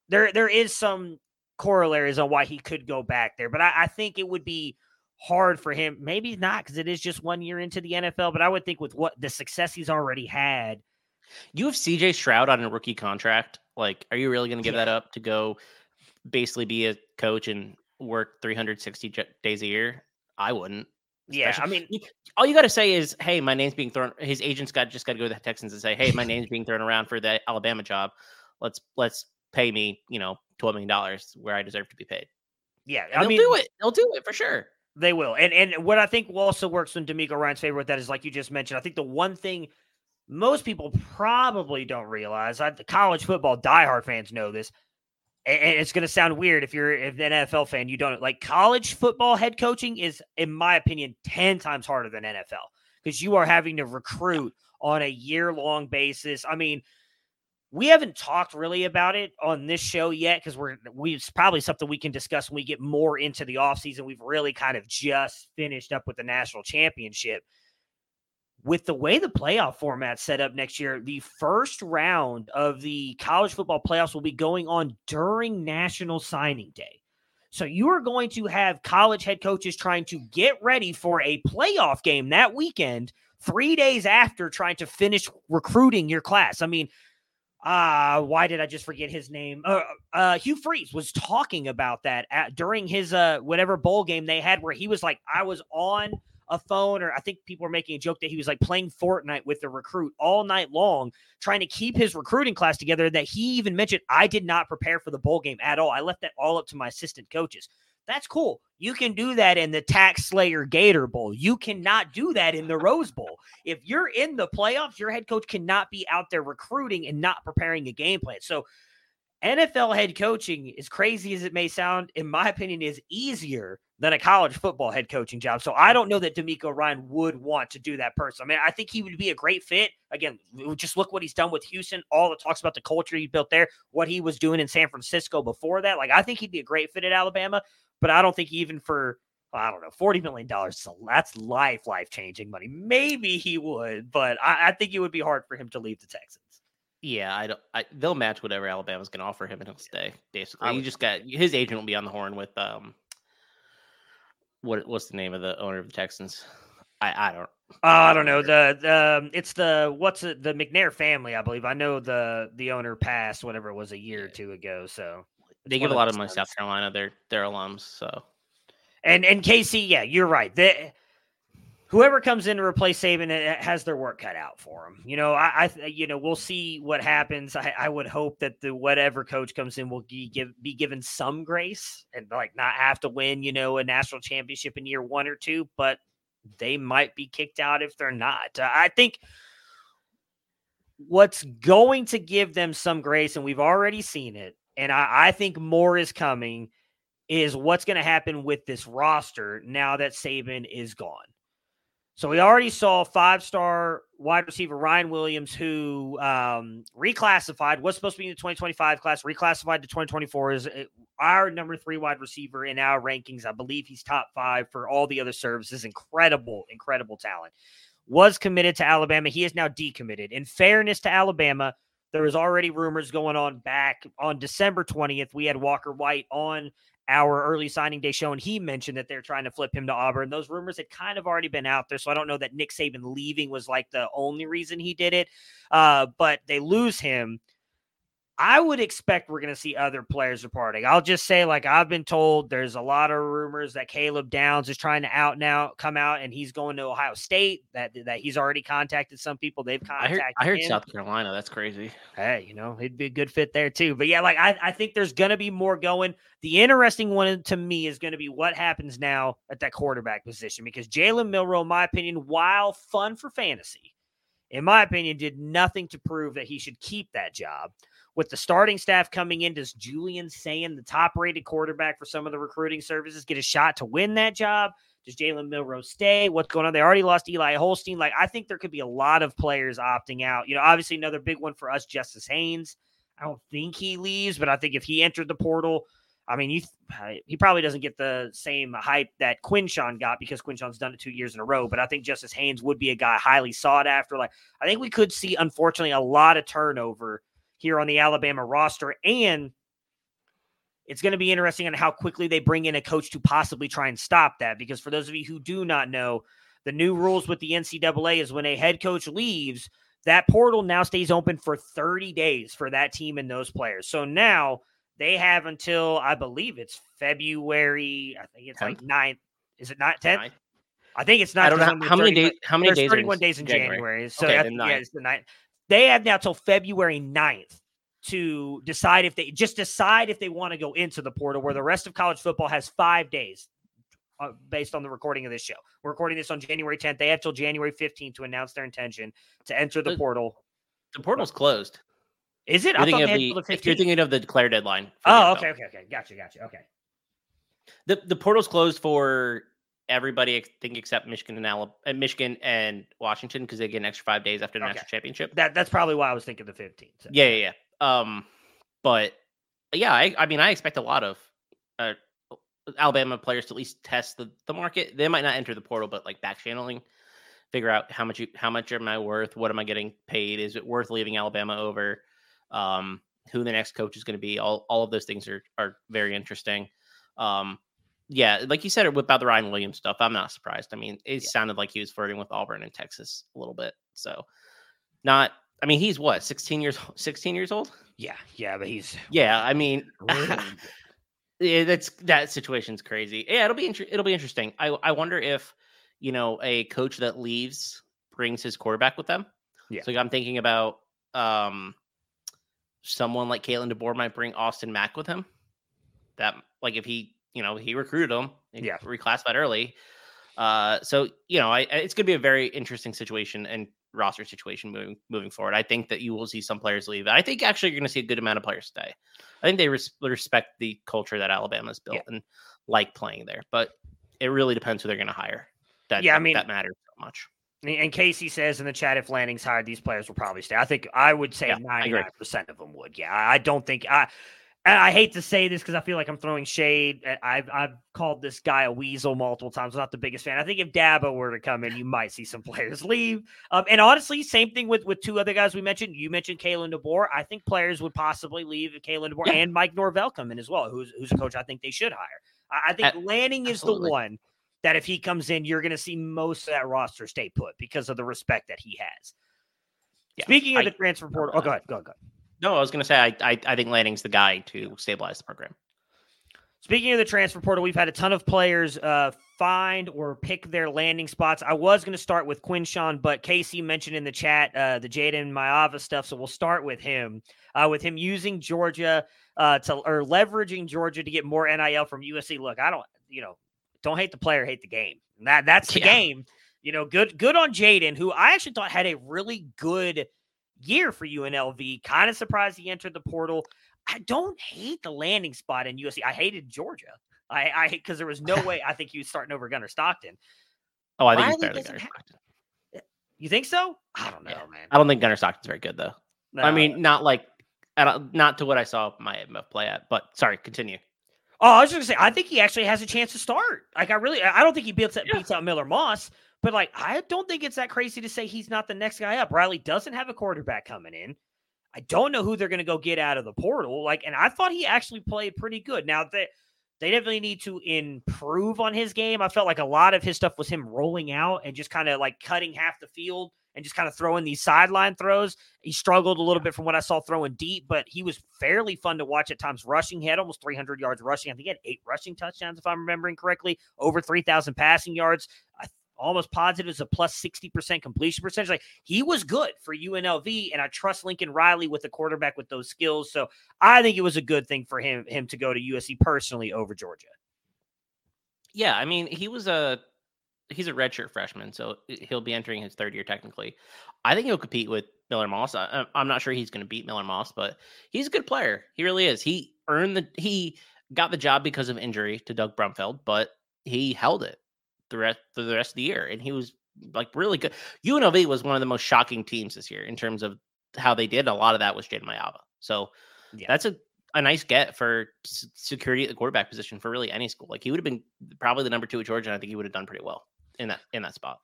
there there is some corollaries on why he could go back there. But I, I think it would be hard for him. Maybe not because it is just one year into the NFL. But I would think with what the success he's already had you have CJ Stroud on a rookie contract. Like, are you really going to give yeah. that up to go basically be a coach and work 360 days a year? I wouldn't. Yeah, I mean, all you got to say is, "Hey, my name's being thrown." His agent's got just got to go to the Texans and say, "Hey, my name's being thrown around for the Alabama job. Let's let's pay me, you know, twelve million dollars where I deserve to be paid." Yeah, and I they'll do it. They'll do it for sure. They will. And and what I think also works in DeMeco Ryans' favor with that is, like you just mentioned, I think the one thing most people probably don't realize. I, the college football diehard fans know this, and, it's going to sound weird if you're if an NFL fan. You don't like college football head coaching is, in my opinion, ten times harder than NFL because you are having to recruit on a year long basis. I mean. We haven't talked really about it on this show yet because we're we it's probably something we can discuss when we get more into the offseason. We've really kind of just finished up with the national championship with the way the playoff format set up next year, the first round of the college football playoffs will be going on during National Signing Day. So you are going to have college head coaches trying to get ready for a playoff game that weekend, three days after trying to finish recruiting your class. I mean, uh, why did I just forget his name? Uh, uh, Hugh Freeze was talking about that at, during his uh whatever bowl game they had, where he was like, I was on a phone, or I think people were making a joke that he was like playing Fortnite with the recruit all night long, trying to keep his recruiting class together. That he even mentioned, I did not prepare for the bowl game at all. I left that all up to my assistant coaches. That's cool. You can do that in the Tax Slayer Gator Bowl. You cannot do that in the Rose Bowl. If you're in the playoffs, your head coach cannot be out there recruiting and not preparing a game plan. So, NFL head coaching, as crazy as it may sound, in my opinion, is easier than a college football head coaching job. So I don't know that DeMeco Ryan would want to do that person. I mean, I think he would be a great fit. Again, just look what he's done with Houston, all the talks about the culture he built there, what he was doing in San Francisco before that. Like, I think he'd be a great fit at Alabama, but I don't think even for I don't know, $40 million. So that's life, life changing money. Maybe he would, but I, I, think it would be hard for him to leave the Texans. Yeah, I don't. I, they'll match whatever Alabama's going to offer him, and he'll stay. Basically, you just got his agent will be on the horn with um what what's the name of the owner of the Texans? I I don't. Oh, I don't know the the um, it's the what's it the McNair family I believe I know the the owner passed whatever it was a year or two ago so they give a lot of money South Carolina they're they're alums so and and Casey yeah you're right they whoever comes in to replace Saban has their work cut out for them. You know, I, I you know, we'll see what happens. I, I, would hope that the whatever coach comes in will be, give, be given some grace and like not have to win, you know, a national championship in year one or two, but they might be kicked out if they're not. Uh, I think what's going to give them some grace, and we've already seen it, and I, I think more is coming, is what's going to happen with this roster now that Saban is gone so we already saw five star wide receiver Ryan Williams, who um, reclassified, was supposed to be in the 2025 class, reclassified to 2024 is uh, our number three wide receiver in our rankings. I believe he's top five for all the other services. Incredible, incredible talent. Was committed to Alabama. He is now decommitted. In fairness to Alabama, there was already rumors going on back on December 20th. We had Walker White on our early signing day show, and he mentioned that they're trying to flip him to Auburn. Those rumors had kind of already been out there, so I don't know that Nick Saban leaving was like the only reason he did it. Uh, but they lose him. I would expect we're going to see other players departing. I'll just say, like I've been told, there's a lot of rumors that Caleb Downs is trying to out now come out, and he's going to Ohio State. That that he's already contacted some people. They've I contacted. heard, I heard. South Carolina. That's crazy. Hey, you know, it'd be a good fit there too. But yeah, like I, I think there's gonna be more going. The interesting one to me is gonna be what happens now at that quarterback position because Jalen Milroe, in my opinion, while fun for fantasy, in my opinion, did nothing to prove that he should keep that job. With the starting staff coming in, does Julian Sayin, the top rated quarterback for some of the recruiting services, get a shot to win that job? Does Jalen Milroe stay? What's going on? They already lost Eli Holstein. Like, I think there could be a lot of players opting out. You know, obviously, another big one for us, Justice Haynes. I don't think he leaves, but I think if he entered the portal, I mean, you, he probably doesn't get the same hype that Quinshon got because Quinshon's done it two years in a row. But I think Justice Haynes would be a guy highly sought after. Like, I think we could see, unfortunately, a lot of turnover here on the Alabama roster. And it's going to be interesting on how quickly they bring in a coach to possibly try and stop that. Because for those of you who do not know, the new rules with the NCAA is when a head coach leaves, that portal now stays open for 30 days for that team and those players. So now they have until I believe it's February. I think it's like 9th. Is it not 10th? Ninth. I think it's not. I don't know how, how many days. How many days? 31 days in January. So Okay, I yeah, it's the ninth. They have now till February 9th to decide if they just decide if they want to go into the portal, where the rest of college football has five days uh, based on the recording of this show. We're recording this on January 10th. They have till January 15th to announce their intention to enter the The- portal. The portal's closed. Is it? You're I thinking thought of they had the, till the you're thinking of the declare deadline. Oh, okay, okay, okay. Gotcha, gotcha. Okay. The the portal's closed for everybody, I think, except Michigan and Alabama, Michigan and Washington, because they get an extra five days after the Okay. national championship. That that's probably why I was thinking the 15th. So. Yeah, yeah, yeah. Um, but yeah, I, I mean, I expect a lot of uh, Alabama players to at least test the, the market. They might not enter the portal, but like back channeling, figure out how much you, how much am I worth? What am I getting paid? Is it worth leaving Alabama over? Um, who the next coach is going to be? All all of those things are are very interesting. Um, yeah, like you said about the Ryan Williams stuff, I'm not surprised. I mean, it sounded like he was flirting with Auburn and Texas a little bit. So, not. I mean, he's what 16 years 16 years old. Yeah, yeah, but he's Yeah, I mean, yeah, that's that situation's crazy. Yeah, it'll be inter- it'll be interesting. I I wonder if you know a coach that leaves brings his quarterback with them. Yeah. So like, I'm thinking about um someone like Kalen DeBoer might bring Austin Mack with him. That like if he you know he recruited him, he Yeah. reclassified early. Uh, so you know, I, it's going to be a very interesting situation and roster situation moving moving forward. I think that you will see some players leave. I think actually you're going to see a good amount of players stay. I think they res- respect the culture that Alabama's built Yeah. and like playing there, but it really depends who they're going to hire. That Yeah, I mean- that matters so much. And- Casey says in the chat, if Lanning's hired, these players will probably stay. I think I would say Yeah, ninety-nine percent of them would. Yeah, I don't think I. And I hate to say this because I feel like I'm throwing shade. I've I've called this guy a weasel multiple times. I'm not the biggest fan. I think if Dabo were to come in, you might see some players leave. Um, and honestly, same thing with with two other guys we mentioned. You mentioned Kalen DeBoer. I think players would possibly leave if Kalen DeBoer Yeah. and Mike Norvell come in as well, who's who's a coach I think they should hire. I, I think Lanning is absolutely. the one that if he comes in, you're going to see most of that roster stay put because of the respect that he has. Yeah, Speaking of I- the transfer portal, oh, go ahead, go ahead, go ahead. No, I was going to say I, I I think Lanning's the guy to stabilize the program. Speaking of the transfer portal, we've had a ton of players uh, find or pick their landing spots. I was going to start with Quinshon, but Casey mentioned in the chat uh, the Jayden Maiava stuff, so we'll start with him. Uh, with him using Georgia uh, to or leveraging Georgia to get more NIL from USC. Look, I don't, you know, don't hate the player, hate the game. That that's the Yeah. game. You know, good good on Jayden, who I actually thought had a really good year for UNLV. Kind of surprised he entered the portal. I don't hate the landing spot in USC. I hated Georgia. I I because there was no way I think he was starting over Gunner Stockton. Oh, I think he's better than Gunner have- Stockton. You think so? I don't know, Yeah. man. I don't think Gunner Stockton's very good though. I No. mean, not like I not to what I saw my MF play at. But sorry, continue. Oh, I was just gonna say, I think he actually has a chance to start. Like, I really, I don't think he beats, Yeah. beats out Miller Moss, but like, I don't think it's that crazy to say he's not the next guy up. Riley doesn't have a quarterback coming in. I don't know who they're gonna go get out of the portal. Like, and I thought he actually played pretty good. Now that they definitely need to improve on his game. I felt like a lot of his stuff was him rolling out and just kind of like cutting half the field and just kind of throwing these sideline throws. He struggled a little bit from what I saw throwing deep, but he was fairly fun to watch at times rushing. He had almost 300 yards rushing. I think he had eight rushing touchdowns, if I'm remembering correctly, over 3,000 passing yards. I almost positive is a plus 60% completion percentage. Like he was good for UNLV, and I trust Lincoln Riley with the quarterback with those skills. So I think it was a good thing for him him to go to USC personally over Georgia. Yeah, I mean, he was a he's a redshirt freshman, so he'll be entering his third year technically. I think he'll compete with Miller Moss. I, am not sure he's going to beat Miller Moss, but he's a good player. He really is. He earned the he got the job because of injury to Doug Brumfield, but he held it the rest the rest of the year, and he was like really good. UNLV was one of the most shocking teams this year in terms of how they did. A lot of that was Jayden Maiava. So yeah. that's a a nice get for security at the quarterback position for really any school. Like he would have been probably the number two at Georgia, and I think he would have done pretty well in that in that spot.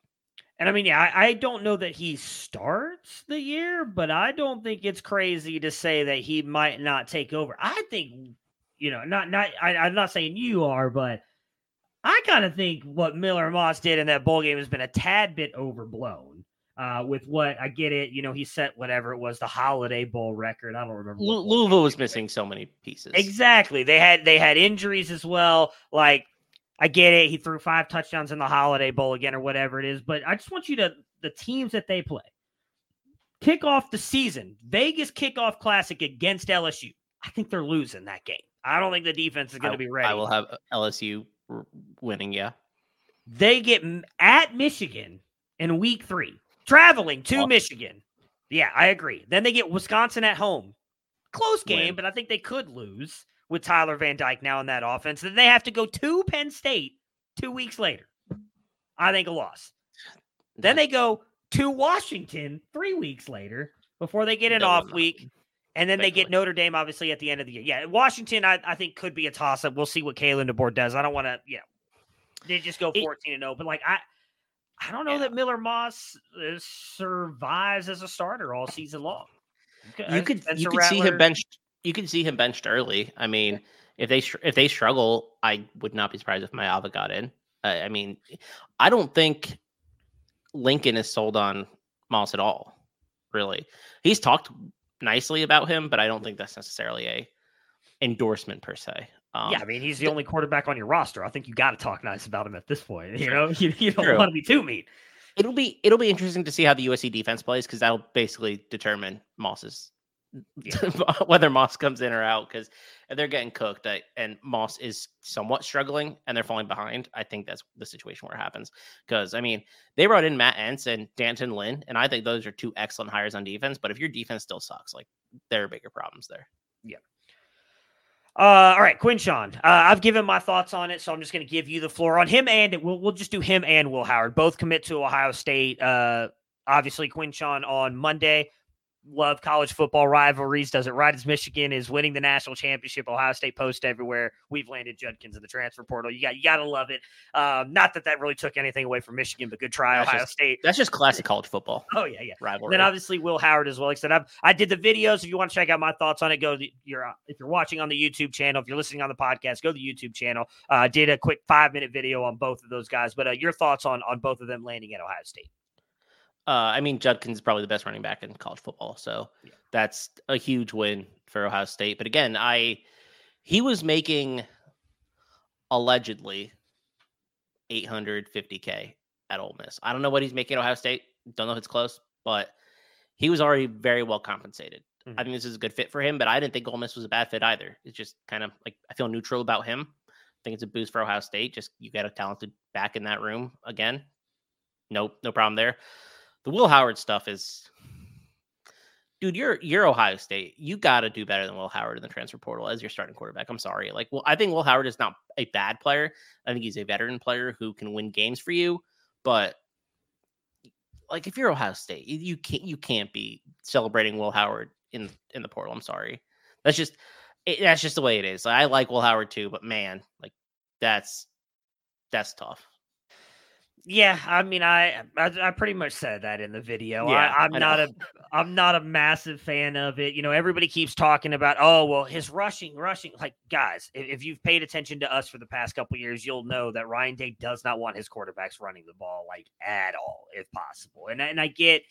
And I mean, yeah, I, I, don't know that he starts the year, but I don't think it's crazy to say that he might not take over. I think, you know, not not I, I'm not saying you are, but I kind of think what Miller Moss did in that bowl game has been a tad bit overblown. Uh, with what I get it, you know, he set whatever it was the Holiday Bowl record. I don't remember. Louisville was missing so many pieces. Exactly. They had they had injuries as well. Like I get it. He threw five touchdowns in the Holiday Bowl again, or whatever it is. But I just want you to the teams that they play kick off the season. Vegas kickoff classic against LSU. I think they're losing that game. I don't think the defense is going to be ready. I will have LSU winning. Yeah, they get at Michigan in week three, traveling to oh. Michigan. Yeah, I agree. Then they get Wisconsin at home. Close game, Win. but I think they could lose with Tyler Van Dyke now in that offense. Then they have to go to Penn State two weeks later. I think a loss. Then they go to Washington three weeks later before they get an off week. And then they get Notre Dame, obviously, at the end of the year. Yeah, Washington, I, I think, could be a toss up. We'll see what Kalen DeBoer does. I don't want to, you know, they just go 14 and 0. But, like, I I don't know yeah. that Miller Moss uh, survives as a starter all season long. You could you could see him benched you can see him benched early. I mean, if they if they struggle, I would not be surprised if Maiava got in. Uh, I mean, I don't think Lincoln is sold on Moss at all. Really, he's talked nicely about him, but I don't think that's necessarily a endorsement per se. Um, yeah, I mean, he's the only quarterback on your roster. I think you got to talk nice about him at this point. You know, you, you don't want to be too mean. It'll be it'll be interesting to see how the USC defense plays because that'll basically determine Moss's whether Moss comes in or out because they're getting cooked I, and Moss is somewhat struggling and they're falling behind. I think that's the situation where it happens because I mean they brought in Matt Entz and D'Anton Lynn, and I think those are two excellent hires on defense. But if your defense still sucks, like there are bigger problems there. Yeah. Uh, all right, Quinshon. Uh, I've given my thoughts on it, so I'm just going to give you the floor on him and we'll we'll just do him and Will Howard both commit to Ohio State. Uh, obviously Quinshon on Monday love college football rivalries. Does it right as Michigan is winning the national championship. Ohio State post everywhere. We've landed Judkins in the transfer portal. You got you got to love it. Um, not that that really took anything away from Michigan, but good try, that's Ohio just, State. That's just classic college football. Oh yeah, yeah. Rivalry. And then obviously Will Howard as well. Like I said, I've, I did the videos. If you want to check out my thoughts on it, go to your if you're watching on the YouTube channel. If you're listening on the podcast, go to the YouTube channel. Uh, I did a quick five minute video on both of those guys. But uh, your thoughts on on both of them landing at Ohio State? Uh, I mean, Judkins is probably the best running back in college football, so yeah. that's a huge win for Ohio State. But again, I he was making allegedly 850k at Ole Miss. I don't know what he's making at Ohio State. Don't know if it's close, but he was already very well compensated. Mm-hmm. I think this is a good fit for him, but I didn't think Ole Miss was a bad fit either. It's just kind of like I feel neutral about him. I think it's a boost for Ohio State. Just you get a talented back in that room again. Nope, no problem there the Will Howard stuff is dude, you're you're Ohio State. You got to do better than Will Howard in the transfer portal as your starting quarterback. I'm sorry. Like, well, I think Will Howard is not a bad player. I think he's a veteran player who can win games for you. But like, if you're Ohio State, you can't you can't be celebrating Will Howard in in the portal. I'm sorry. That's just it, that's just the way it is. I like Will Howard too, but man, like that's that's tough. Yeah, I mean, I, I I pretty much said that in the video. Yeah, I, I'm I not a I'm not a massive fan of it. You know, everybody keeps talking about, oh well, his rushing, rushing. Like, guys, if, if you've paid attention to us for the past couple years, you'll know that Ryan Day does not want his quarterbacks running the ball like at all, if possible. And I- and I get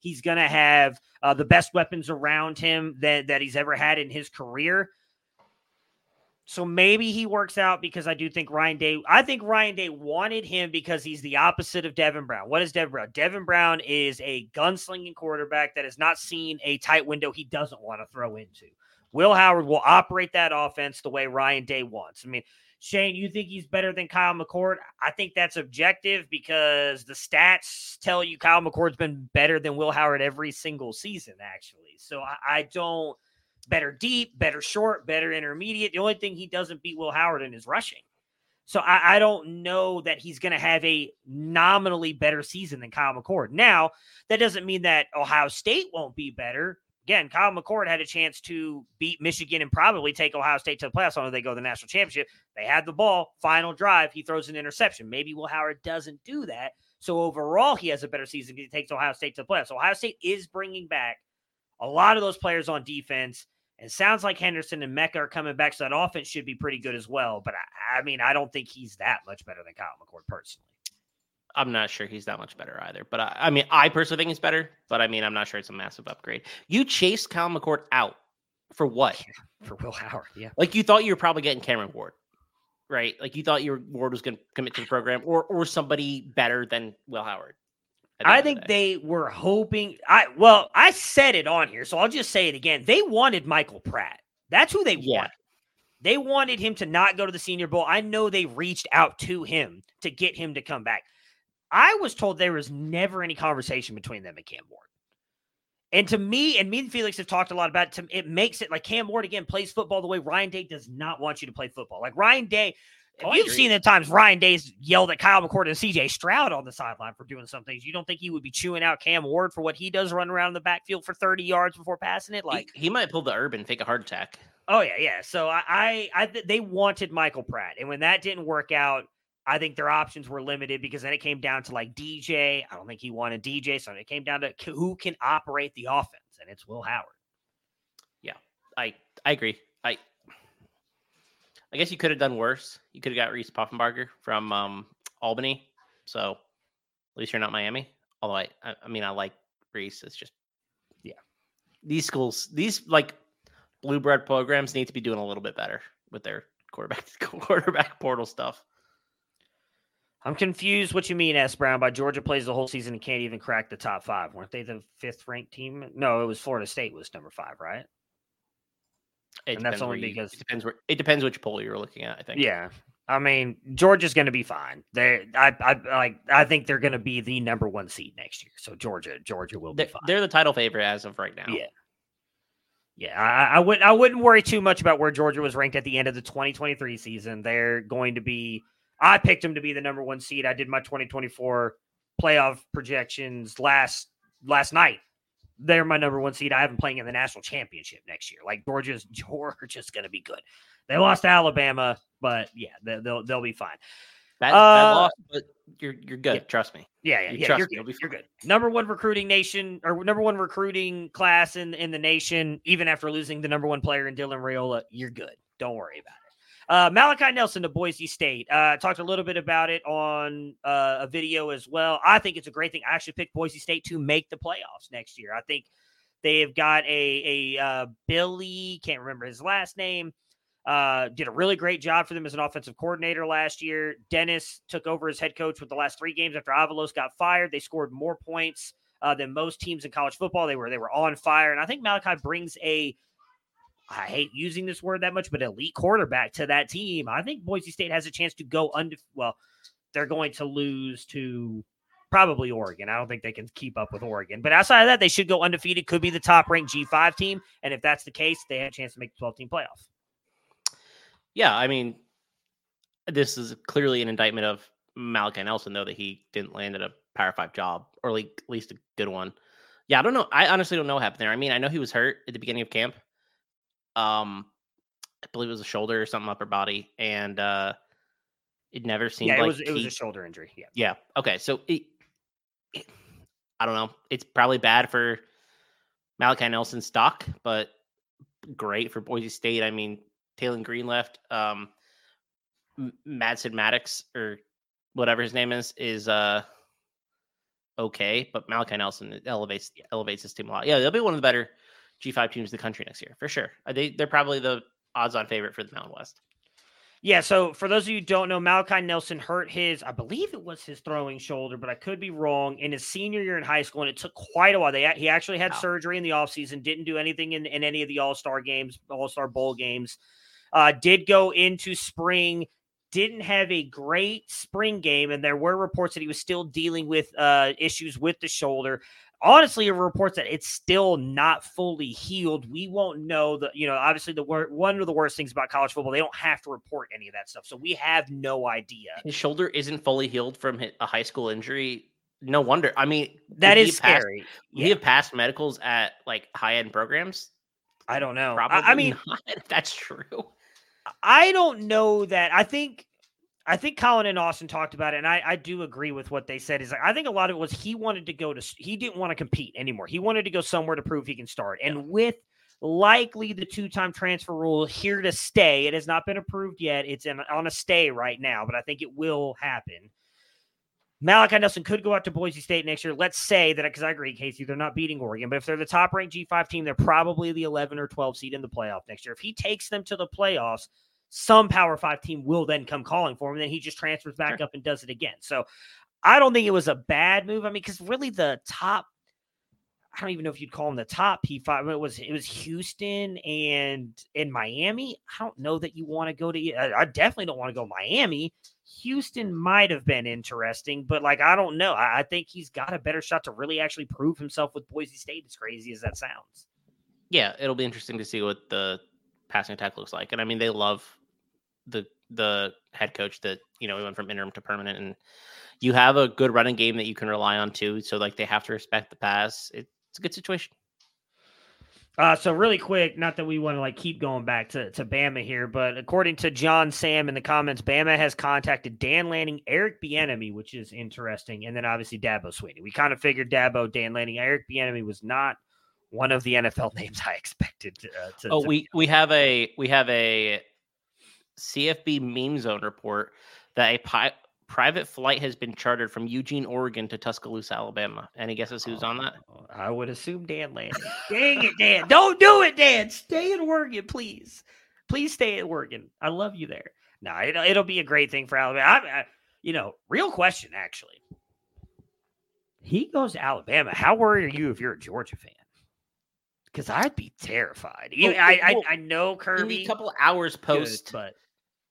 he's gonna have uh, the best weapons around him that that he's ever had in his career. So maybe he works out because I do think Ryan Day. I think Ryan Day wanted him because he's the opposite of Devin Brown. What is Devin Brown? Devin Brown is a gunslinging quarterback that has not seen a tight window he doesn't want to throw into. Will Howard will operate that offense the way Ryan Day wants. I mean, Shane, you think he's better than Kyle McCord? I think that's objective because the stats tell you Kyle McCord's been better than Will Howard every single season, actually. So I, I don't better deep, better short, better intermediate. The only thing he doesn't beat Will Howard in is rushing. So I, I don't know that he's going to have a nominally better season than Kyle McCord. Now, that doesn't mean that Ohio State won't be better. Again, Kyle McCord had a chance to beat Michigan and probably take Ohio State to the playoffs on they go to the national championship. They had the ball, final drive, he throws an interception. Maybe Will Howard doesn't do that. So overall, he has a better season he takes Ohio State to the playoffs. Ohio State is bringing back a lot of those players on defense. It sounds like Henderson and Mecca are coming back, so that offense should be pretty good as well. But I, I mean, I don't think he's that much better than Kyle McCord personally. I'm not sure he's that much better either. But I, I mean, I personally think he's better. But I mean, I'm not sure it's a massive upgrade. You chased Kyle McCord out for what? For Will Howard, yeah. Like you thought you were probably getting Cameron Ward, right? Like you thought your Ward was going to commit to the program, or or somebody better than Will Howard. I think they were hoping. I well, I said it on here, so I'll just say it again. They wanted Michael Pratt. That's who they Yeah. want. They wanted him to not go to the Senior Bowl. I know they reached out to him to get him to come back. I was told there was never any conversation between them and Cam Ward. And to me, and me and Felix have talked a lot about it, it makes it like Cam Ward again plays football the way Ryan Day does not want you to play football. Like Ryan Day, You've seen the times Ryan Day's yelled at Kyle McCord and CJ Stroud on the sideline for doing some things. You don't think he would be chewing out Cam Ward for what he does run around in the backfield for 30 yards before passing it? Like, he, he might pull the herb and fake a heart attack. Oh yeah, yeah. So I, I, I th- they wanted Michael Pratt, and when that didn't work out, I think their options were limited because then it came down to like DJ. I don't think he wanted DJ, so it came down to who can operate the offense, and it's Will Howard. Yeah, I I agree. I I guess you could have done worse. You could have got Reese Poffenbarger from um, Albany. So at least you're not Miami. Although I, I mean I like Reese. It's just Yeah. These schools, these like blue bread programs need to be doing a little bit better with their quarterback quarterback portal stuff. I'm confused. What you mean, S Brown? By Georgia plays the whole season and can't even crack the top five. Weren't they the fifth ranked team? No, it was Florida State was number five, right? It And that's only you- because- it depends where it depends which poll you're looking at. I think. Yeah. I mean, Georgia's going to be fine. They, I, I like. I think they're going to be the number one seed next year. So Georgia, Georgia will be They're, fine. they're the title favorite as of right now. Yeah. Yeah, I, I wouldn't. I wouldn't worry too much about where Georgia was ranked at the end of the 2023 season. They're going to be. I picked them to be the number one seed. I did my 2024 playoff projections last last night. They're my number one seed. I have them playing in the national championship next year. Like Georgia's Georgia's going to be good. They lost to Alabama, but yeah, they, they'll they'll be fine. Bad Uh, loss, but you're you're good. yeah. Trust me. Yeah, yeah, You yeah. trust You're good. be You're good. Number one recruiting nation or number one recruiting class in in the nation. Even after losing the number one player in Dylan Raiola, you're good. Don't worry about it. Uh, Malachi Nelson to Boise State. Uh, talked a little bit about it on uh, a video as well. I think it's a great thing. I actually picked Boise State to make the playoffs next year. I think they have got a a uh, Billy can't remember his last name. Uh, did a really great job for them as an offensive coordinator last year. Dennis took over as head coach with the last three games after Avalos got fired. They scored more points uh, than most teams in college football. They were they were on fire, and I think Malachi brings a. I hate using this word that much, but elite quarterback to that team. I think Boise State has a chance to go under. Well, they're going to lose to probably Oregon. I don't think they can keep up with Oregon, but outside of that, they should go undefeated. Could be the top ranked G five team, and if that's the case, they have a chance to make the twelve team playoff. Yeah, I mean, this is clearly an indictment of Malachi Nelson, though, that he didn't land at a Power Five job, or like at least a good one. Yeah, I don't know. I honestly don't know what happened there. I mean, I know he was hurt at the beginning of camp. Um, I believe it was a shoulder or something upper body, and uh, It never seemed Yeah, it like was it was a shoulder injury. Yeah. Yeah. Okay. So it, it- I don't know. It's probably bad for Malachi Nelson's stock, but great for Boise State. I mean, Taylor Green left. Um, Madsen Maddox or whatever his name is is uh okay, but Malachi Nelson elevates elevates his team a lot. Yeah, they'll be one of the better G five teams in the country next year for sure. Uh, They they're probably the odds on favorite for the Mountain West. Yeah, so for those of you who don't know, Malachi Nelson hurt his, I believe it was his throwing shoulder, but I could be wrong, in his senior year in high school, and it took quite a while. They he actually had Wow. surgery in the offseason, didn't do anything in, in any of the All-Star games, All-Star Bowl games. Uh, did go into spring, didn't have a great spring game, and there were reports that he was still dealing with uh, issues with the shoulder honestly it reports that it's still not fully healed we won't know the you know obviously the wor- one of the worst things about college football they don't have to report any of that stuff so we have no idea His shoulder isn't fully healed from a high school injury. No wonder. I mean, that is have passed- scary would he have passed medicals at like high end programs? i don't know Probably. I, I mean that's true. i don't know that i think I think Colin and Austin talked about it, and I, I do agree with what they said. Is like I think a lot of it was he wanted to go to he didn't want to compete anymore. He wanted to go somewhere to prove he can start. And with likely the two time transfer rule here to stay, it has not been approved yet. It's in, on a stay right now, but I think it will happen. Malachi Nelson could go out to Boise State next year. Let's say that because I agree, Casey, they're not beating Oregon, but if they're the top ranked G5 team, they're probably the 11 or 12 seed in the playoff next year. If he takes them to the playoffs, some Power Five team will then come calling for him. And then he just transfers back up and does it again. So I don't think it was a bad move. I mean, because really the top, I don't even know if you'd call them the top P5. I mean, it was it was Houston and in Miami. I don't know that you want to go to. I I definitely don't want to go Miami. Houston might have been interesting, but like I don't know. I, I think he's got a better shot to really actually prove himself with Boise State. As crazy as that sounds. Yeah, it'll be interesting to see what the passing attack looks like. And I mean, they love the the head coach that you know we went from interim to permanent, and you have a good running game that you can rely on too. So like they have to respect the pass. It, it's a good situation. Uh, so really quick, not that we want to like keep going back to, to Bama here, but according to John Sam in the comments, Bama has contacted Dan Lanning, Eric Bieniemy, which is interesting, and then obviously Dabo Swinney. We kind of figured Dabo, Dan Lanning, Eric Bieniemy was not one of the NFL names I expected. To, uh, to, Oh, to- we we have a we have a CFB meme zone report that a pi- private flight has been chartered from Eugene, Oregon to Tuscaloosa, Alabama. Any guesses who's on that? Oh, I would assume Dan Lanning. Dang it, Dan! Don't do it, Dan. Stay in Oregon, please. Please stay in Oregon. I love you there. No, it'll, it'll be a great thing for Alabama. I, I, uh, you know, real question actually. He goes to Alabama. How worried are you if you're a Georgia fan? Because I'd be terrified. You- Well, I, I, well, I know Kirby, the couple hours good, post, but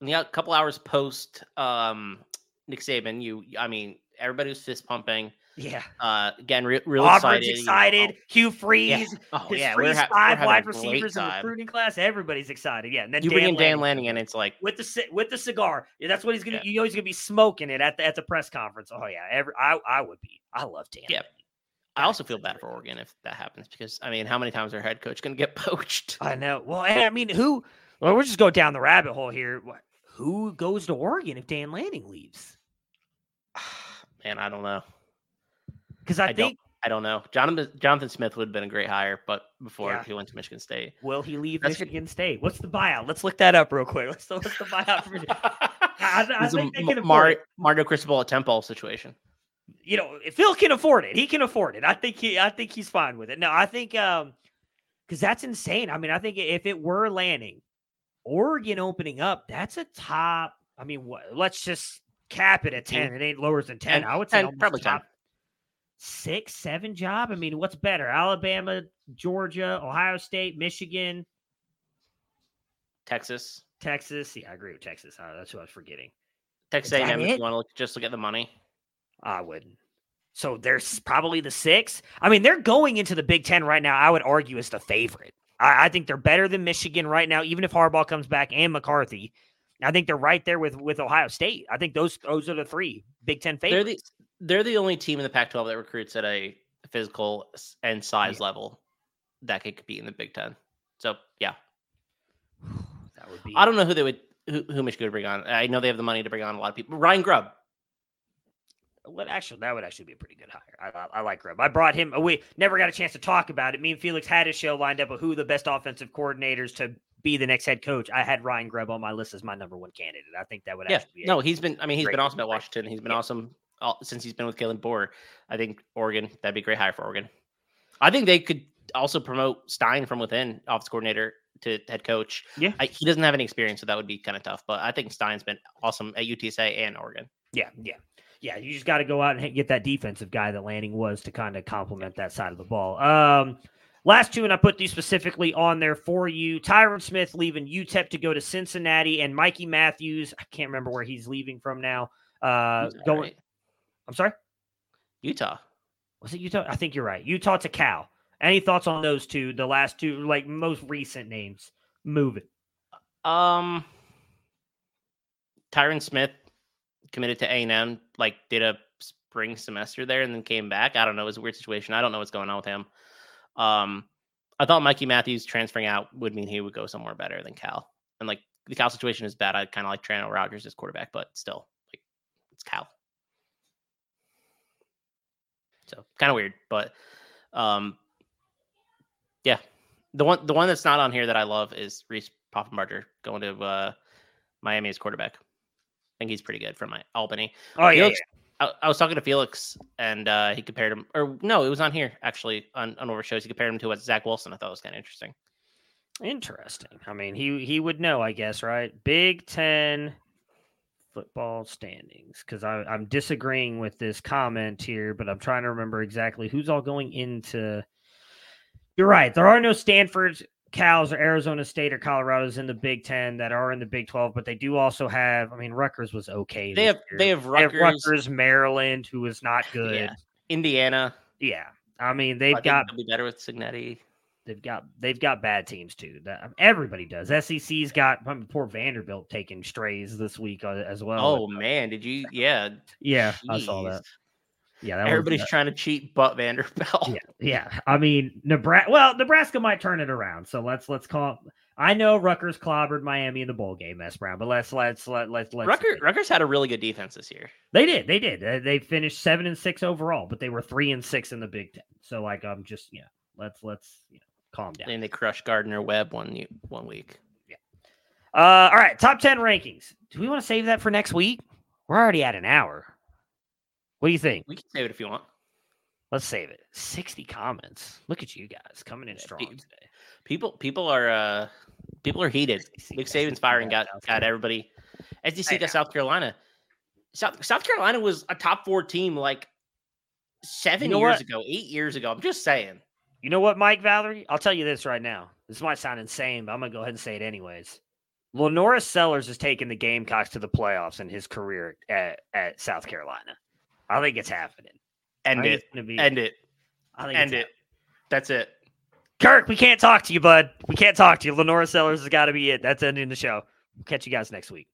in the couple hours post, um, Nick Saban, you, I mean, everybody was fist pumping. yeah, Uh, again, re- real Auburn's excited. you know, excited. Hugh Freeze, Yeah. Oh, his yeah, Freeze ha- five wide receivers in the recruiting class. Everybody's excited. Yeah, and then You bring in Dan Lanning. Lanning, and it's like, with the with the cigar. Yeah, that's what he's gonna. Yeah. You know, he's gonna be smoking it at the at the press conference. Oh yeah, every I I would be. I love Dan. Yeah. Lanning. I also feel bad for Oregon if that happens because I mean, how many times their head coach going to get poached? I know. Well, and I mean, who? Well, we'll just go down the rabbit hole here. Who goes to Oregon if Dan Lanning leaves? Man, I don't know. Because I, I don't- think I don't know. Jonathan Jonathan Smith would have been a great hire, but before Yeah. he went to Michigan State. will he leave That's good. Michigan State? What's the buyout? Let's look that up real quick. Let's what's the buyout for? I, I It's a think they can Mar-. Mario Cristobal at Temple situation. You know, if Phil can afford it, he can afford it. I think he, I think he's fine with it. No, I think, um, because that's insane. I mean, I think if it were landing, Oregon opening up, that's a top. I mean, what? Let's just cap it at ten. It ain't lower than ten. Ten- I would say 10, almost probably 10. top six, seven job. I mean, what's better? Alabama, Georgia, Ohio State, Michigan, Texas. Texas. Yeah, I agree with Texas. Uh, that's what I was forgetting. Texas A&M if you want to look, just look at the money. I wouldn't. So there's probably the six. I mean, they're going into the Big Ten right now. I would argue as the favorite. I, I think they're better than Michigan right now, even if Harbaugh comes back and McCarthy. I think they're right there with with Ohio State. I think those those are the three Big Ten They're favorites. the they're the only team in the Pac-12 that recruits at a physical and size level that could compete in the Big Ten. So yeah, that would be. I don't know who they would who, who Michigan would bring on. I know they have the money to bring on a lot of people. Ryan Grubb. What actually that would actually be a pretty good hire. I, I, I like Grubb. I brought him. We never got a chance to talk about it. Me and Felix had a show lined up of who the best offensive coordinators to be the next head coach. I had Ryan Grubb on my list as my number one candidate. I think that would Yeah, actually be a- no, he's been. I mean, he's been awesome at Washington. He's been yeah. awesome all, since he's been with Kalen DeBoer. I think Oregon that'd be a great hire for Oregon. I think they could also promote Stein from within, office coordinator to head coach. Yeah. I, he doesn't have any experience, so that would be kind of tough. But I think Stein's been awesome at UTSA and Oregon. Yeah, yeah. Yeah, you just got to go out and get that defensive guy that Lanning was to kind of complement that side of the ball. Um, last two, and I put these specifically on there for you. Tyrin Smith leaving UTEP to go to Cincinnati, and Mikey Matthews. I can't remember where he's leaving from now. Uh, going. right? I'm sorry. Utah. Was it Utah? I think you're right. Utah to Cal. Any thoughts on those two? The last two, like most recent names, moving. Um, Tyrin Smith committed to A and M, like did a spring semester there, and then came back. I don't know. It was a weird situation. I don't know what's going on with him. Um, I thought Mikey Matthews transferring out would mean he would go somewhere better than Cal, and like the Cal situation is bad. I kind of like Trano Rogers as quarterback, but still, like it's Cal. So kind of weird, but um, yeah, the one the one that's not on here that I love is Reese Poffenbarger going to uh, Miami as quarterback. I think he's pretty good from my Albany. Oh yeah, Felix, I, I was talking to Felix, and uh, he compared him, or no, it was on here actually on on over shows. He compared him to what Zach Wilson. I thought was kind of interesting. interesting. I mean, he he would know, I guess, right? Big Ten football standings, because I'm disagreeing with this comment here, but I'm trying to remember exactly who's all going into. You're right. There are no Stanfords, Cal's, or Arizona State or Colorado's in the Big Ten that are in the Big Twelve, but they do also have. I mean, Rutgers was okay. They have year. they have They have Rutgers, Rutgers, Maryland, who is not good. Yeah. Indiana. Yeah. I mean, they've think got be better with Cignetti. they've got they've got bad teams too. That everybody does. SEC's got I mean, poor Vanderbilt taking strays this week uh, as well. Oh man, did you? Yeah, yeah, I saw that. Yeah, that was- Everybody's uh, trying to cheat, but Vanderbilt. yeah, yeah. I mean, Nebraska. Well, Nebraska might turn it around. So let's let's call. I know Rutgers clobbered Miami in the bowl game, S. Brown, but let's let's let let's let's. Rutgers, Rutgers had a really good defense this year. They did, they did. Uh, They finished seven and six overall, but they were three and six in the Big Ten. So like, I'm just yeah. Let's let's you know calm down. And they crushed Gardner Webb one one week. Yeah. Uh, all right, top ten rankings. Do we want to save that for next week? We're already at an hour. What do you think? We can save it if you want. Let's save it. Sixty comments. Look at you guys coming in Yeah, strong pe- today. People people are uh people are heated. Nick Saban's firing got got everybody. SEC I got South Carolina. South South Carolina was a top four team like seven know years what? ago, eight years ago. I'm just saying. You know what, Mike Valerie? I'll tell you this right now. This might sound insane, but I'm gonna go ahead and say it anyways. LaNorris Sellers has taken the Gamecocks to the playoffs in his career at, at South Carolina. I think it's happening. End it. be. End it. I think End it. That's it. Kirk, we can't talk to you, bud. We can't talk to you. LaNorris Sellers has got to be it. That's ending the show. We'll catch you guys next week.